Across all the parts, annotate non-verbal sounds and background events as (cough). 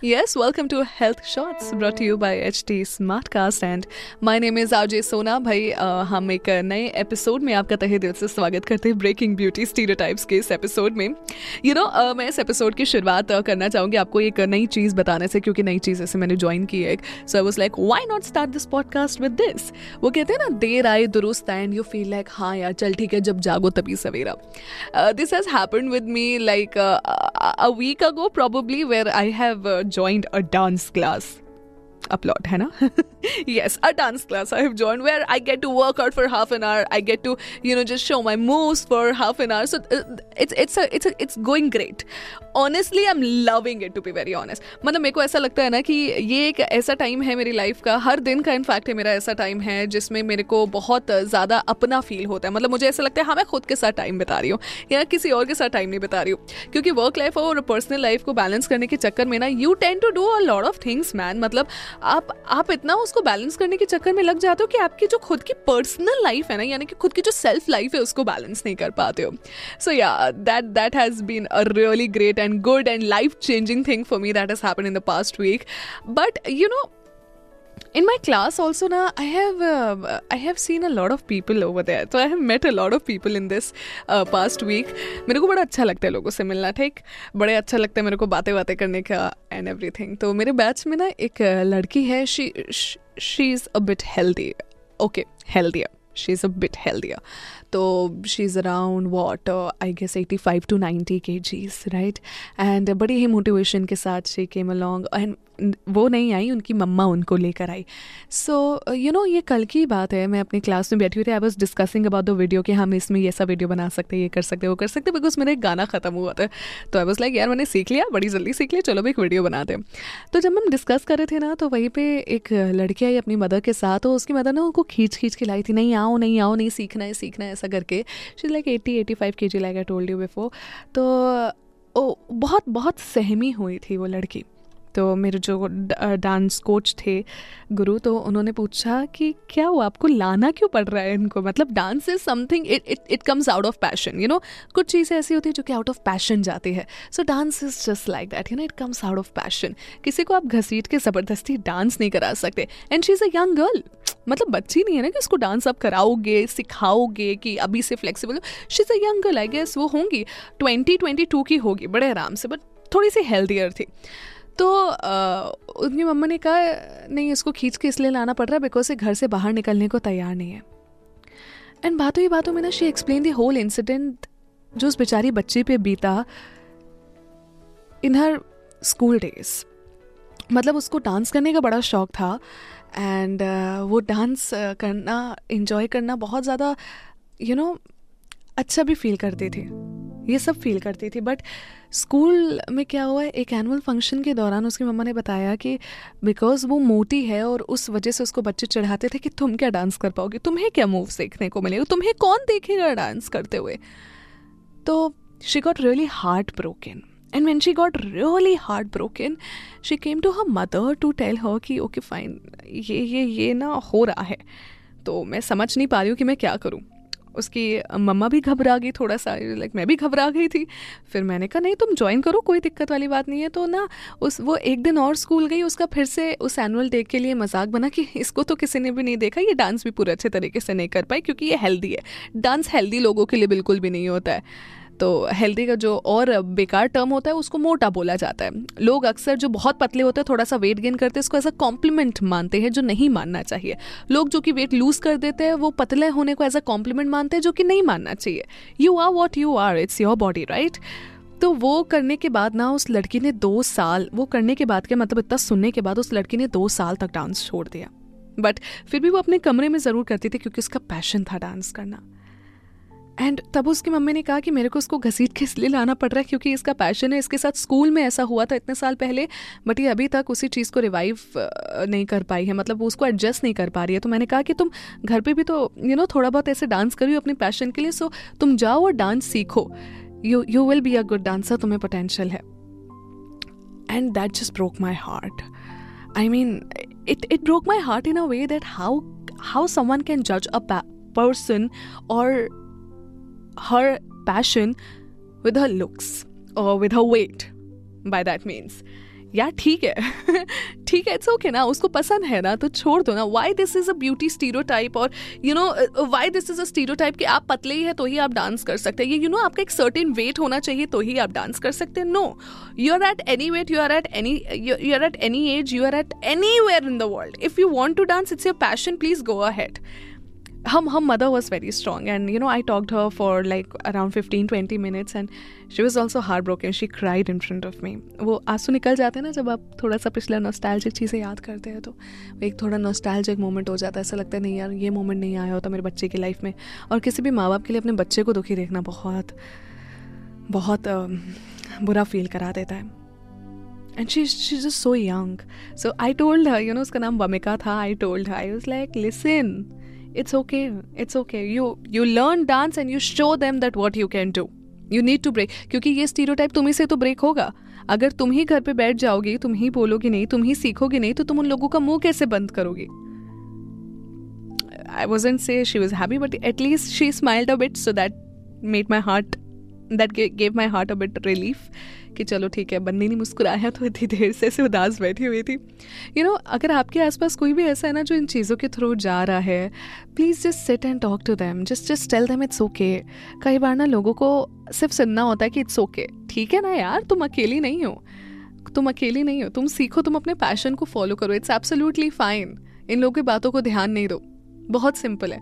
Yes, welcome to Health Shots brought to you by HT Smartcast. And my name is Ajay Sona. भाई हम एक नए episode में आपका तहे दिल से स्वागत करते हैं ब्रेकिंग ब्यूटी स्टीरियोटाइप्स के इस एपिसोड में। यू you नो know, मैं इस एपिसोड की शुरुआत करना चाहूँगी आपको एक नई चीज़ बताने से क्योंकि नई चीज़ ऐसे मैंने ज्वाइन की है। So I was like why not start this podcast with this वो कहते हैं ना देर आए दुरुस्त एंड यू फील लाइक हाँ यार चल ठीक है जब जागो तभी सवेरा। This has happen with me like a week ago where I have uh, joined a dance class. Applaud, है ना? (laughs) yes, a dance class I have joined where I get to work out for half an hour. I get to, you know, just show my moves for half an hour. So uh, it's it's a it's a it's going great. Honestly, I'm loving it to be very honest. मतलब मेरे को ऐसा लगता है ना कि ये एक ऐसा टाइम है मेरी लाइफ का हर दिन का इनफैक्ट है मेरा ऐसा टाइम है जिसमें मेरे को बहुत ज़्यादा अपना फील होता है मतलब मुझे ऐसा लगता है हाँ मैं खुद के साथ टाइम बिता रही हूँ या किसी और के साथ टाइम नहीं बिता रही हूँ क्योंकि वर्क लाइफ और पर्सनल लाइफ को बैलेंस करने के चक्कर में ना you tend to do a lot of things man मतलब आप आप इतना उसको बैलेंस करने के चक्कर में लग जाते हो कि आपकी जो खुद की पर्सनल लाइफ है ना, यानी कि खुद की जो सेल्फ लाइफ है, उसको बैलेंस नहीं कर पाते हो। So yeah that that has been a really great and good and life changing thing for me that has happen in the past week but you know in my class also now i have uh, i have seen a lot of people over there so i have met a lot of people in this uh, past week मेरे को बड़ा अच्छा लगता है लोगों से मिलना ठीक बड़े अच्छा लगता है मेरे को बातें बातें करने का एंड एवरीथिंग तो मेरे बैच में ना एक लड़की है she she is a bit healthy okay healthier she is a bit healthier तो she is around what I guess eighty five to ninety K Gs right and बड़ी ही मोटिवेशन के साथ शी केम अलॉन्ग एंड वो नहीं आई, उनकी मम्मा उनको लेकर आई। So you know ये कल की बात है, मैं अपनी क्लास में बैठी हुई थी I was discussing about the video कि हम इसमें सब वीडियो बना सकते हैं, ये कर सकते वो कर सकते बिकॉज़ मेरा एक गाना खत्म हुआ था। तो आई वॉज़ लाइक यार, मैंने सीख लिया, बड़ी जल्दी सीख लिया, चलो भी एक वीडियो बनाते हैं। तो जब हम डिस्कस कर रहे थे ना तो वहीं पर एक लड़की आई अपनी मदर के साथ, और उसकी मदर ने उनको खींच खींच के लाई थी, नहीं, आओ नहीं आओ, नहीं, सीखना है सीखना है ऐसा करके। She like eighty eighty five K G like I told you before तो ओ, बहुत बहुत सहमी हुई थी वो लड़की। तो मेरे जो डांस कोच थे गुरु तो उन्होंने पूछा कि क्या हुआ? आपको लाना क्यों पड़ रहा है इनको? मतलब dance is something it it it comes out of passion you know कुछ चीज़ें ऐसी होती है जो कि आउट ऑफ़ पैशन जाती है। So dance is just like that you know it comes out of passion किसी को आप घसीट के ज़बरदस्ती डांस नहीं करा सकते। And she is a young girl मतलब बच्ची नहीं है ना कि उसको डांस आप कराओगे, सिखाओगे कि अभी से flexible she is a young girl I guess वो होंगी। ट्वेंटी ट्वेंटी टू की होगी, बड़े आराम से बट थोड़ी सी हेल्थियर थी। तो उनकी मम्मा ने कहा, नहीं, इसको खींच के इसलिए लाना पड़ रहा है बिकॉज़ ये घर से बाहर निकलने को तैयार नहीं है। एंड बातों ही बातों में ना she explain the whole incident जो उस बेचारी बच्ची पे बीता इन हर स्कूल डेज़ मतलब उसको डांस करने का बड़ा शौक था एंड uh, वो डांस uh, करना इन्जॉय करना बहुत ज़्यादा यू नो अच्छा भी फील करती थी। ये सब फील करती थी। बट स्कूल में क्या हुआ है एक एनुअल फ़ंक्शन के दौरान उसकी मम्मा ने बताया कि बिकॉज़ वो मोटी है और उस वजह से उसको बच्चे चढ़ाते थे कि तुम क्या डांस कर पाओगे? तुम्हें क्या मूव सीखने को मिलेगा? तुम्हें कौन देखेगा डांस करते हुए? तो she got really heart broken and when she got really heart broken she came to her mother to tell her कि ओके फाइन ये ये ये ना हो रहा है. तो मैं समझ नहीं पा रही हूँ कि मैं क्या करूँ। उसकी मम्मा भी घबरा गई थोड़ा सा लाइक मैं भी घबरा गई थी। फिर मैंने कहा, नहीं, तुम ज्वाइन करो, कोई दिक्कत वाली बात नहीं है। तो ना उस, वो एक दिन और स्कूल गई, उसका फिर से उस एनुअल डे के लिए मज़ाक बना कि इसको तो किसी ने भी नहीं देखा, ये डांस भी पूरे अच्छे तरीके से नहीं कर पाई क्योंकि ये हेल्दी है। डांस हेल्दी लोगों के लिए बिल्कुल भी नहीं होता है। तो हेल्दी का जो और बेकार टर्म होता है, उसको मोटा बोला जाता है। लोग अक्सर जो बहुत पतले होते हैं थोड़ा सा वेट गेन करते हैं इसको अ कॉम्प्लीमेंट मानते हैं, जो नहीं मानना चाहिए। लोग जो कि वेट लूज कर देते हैं, वो पतले होने को एज अ कॉम्प्लीमेंट मानते हैं, जो कि नहीं मानना चाहिए। You are what you are it's your body right तो वो करने के बाद ना, उस लड़की ने दो साल, वो करने के बाद के मतलब इतना सुनने के बाद उस लड़की ने दो साल तक डांस छोड़ दिया। बट फिर भी वो अपने कमरे में ज़रूर करती थी, क्योंकि उसका पैशन था डांस करना। एंड तब उसकी मम्मी ने कहा कि मेरे को उसको घसीट के इसलिए लाना पड़ रहा है क्योंकि इसका पैशन है इसके साथ स्कूल में ऐसा हुआ था इतने साल पहले बट ये अभी तक उसी चीज़ को रिवाइव नहीं कर पाई है। मतलब उसको एडजस्ट नहीं कर पा रही है। तो मैंने कहा कि तुम घर पे भी तो यू you नो know, थोड़ा बहुत ऐसे डांस करियो अपने पैशन के लिए। सो तुम जाओ और डांस सीखो। You you will be a good dancer तुम्हें पोटेंशियल है। And that just broke my heart I mean it it broke my heart in a way that how how someone can जज a person or her passion with her looks or with her weight, by that means. यार ठीक है (laughs) ठीक है it's okay ना, उसको पसंद है ना तो छोड़ दो ना। Why this is a beauty stereotype और you know why this is a stereotype कि आप पतले ही है तो ही आप डांस कर सकते हैं। ये यू नो आपका एक सर्टेन वेट होना चाहिए तो ही आप डांस कर सकते हैं। No you are at any weight you are at any you are at any age you are at anywhere in the world if you want to dance it's your passion please go ahead her, her mother was very strong and you know i talked her for like around 15 20 minutes and she was also heartbroken. She cried in front of me. वो आँसू निकल जाते हैं ना जब आप थोड़ा सा पिछला नॉस्टैल्जिक चीज़ें याद करते हैं तो एक थोड़ा नॉस्टैल्जिक मोमेंट हो जाता है। ऐसा लगता है नहीं यार ये मोमेंट नहीं आया होता मेरे बच्चे की लाइफ में। और किसी भी माँ बाप के लिए अपने बच्चे को दुखी देखना बहुत बहुत बुरा फील करा देता है। And she she is so young so I told you know उसका नाम वमिका था। I told I was like listen it's okay it's okay. You you learn dance and you show them that what you can do. You need to break क्योंकि ये stereotype तुम्ही से तो break होगा। अगर तुम ही घर पे बैठ जाओगे, तुम ही बोलोगे नहीं, तुम ही सीखोगे नहीं तो तुम उन लोगों का मुँह कैसे बंद करोगे? I wasn't say she was happy but at least she smiled a bit so that made my heart that gave my heart a bit relief कि चलो ठीक है बंदी नहीं मुस्कुराया तो इतनी देर से ऐसे उदास बैठी हुई थी। यू you नो know, अगर आपके आसपास कोई भी ऐसा है ना जो इन चीज़ों के थ्रू जा रहा है please just sit and talk to them just just tell them it's okay कई बार ना लोगों को सिर्फ़ सुनना होता है कि इट्स ओके ठीक है ना यार तुम अकेली नहीं हो। तुम अकेली नहीं हो। तुम सीखो तुम अपने पैशन को फॉलो करो. इट्स एब्सोल्युटली फाइन इन लोगों की बातों को ध्यान नहीं दो। बहुत सिंपल है।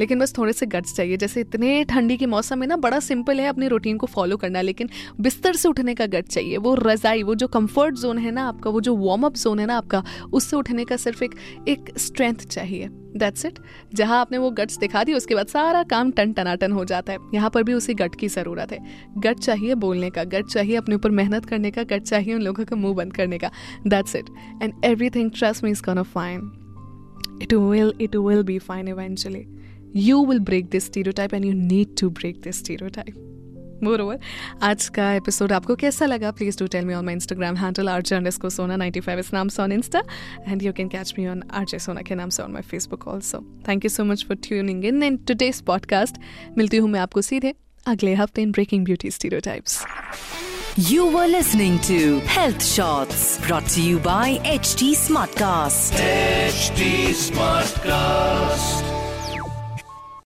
लेकिन बस थोड़े से गट्स चाहिए। जैसे इतने ठंडी के मौसम में ना बड़ा सिंपल है अपनी रूटीन को फॉलो करना, लेकिन बिस्तर से उठने का गट चाहिए। वो रज़ाई, वो जो कंफर्ट जोन है ना आपका, वो जो वार्म अप जोन है ना आपका, उससे उठने का सिर्फ़ एक एक स्ट्रेंथ चाहिए। दैट्स इट जहाँ आपने वो गट्स दिखा दी उसके बाद सारा काम टन टनाटन हो जाता है। यहाँ पर भी उसी गट की ज़रूरत है। गट चाहिए बोलने का, गट चाहिए अपने ऊपर मेहनत करने का, गट चाहिए उन लोगों का मुँह बंद करने का। That's it and everything trust me is gonna fine it will it will be fine eventually you will break this stereotype and you need to break this stereotype. Moreover, आज का एपिसोड आपको कैसा लगा please do tell me on my Instagram handle R J under Sona ninety five इस नाम से on Insta and you can catch me on R J Sona के नाम से on my Facebook also thank you so much for tuning in in today's podcast मिलती हूँ मैं आपको सीधे अगले हफ़्ते in breaking beauty stereotypes You were listening to Health Shots brought to you by HT Smartcast. HT Smartcast.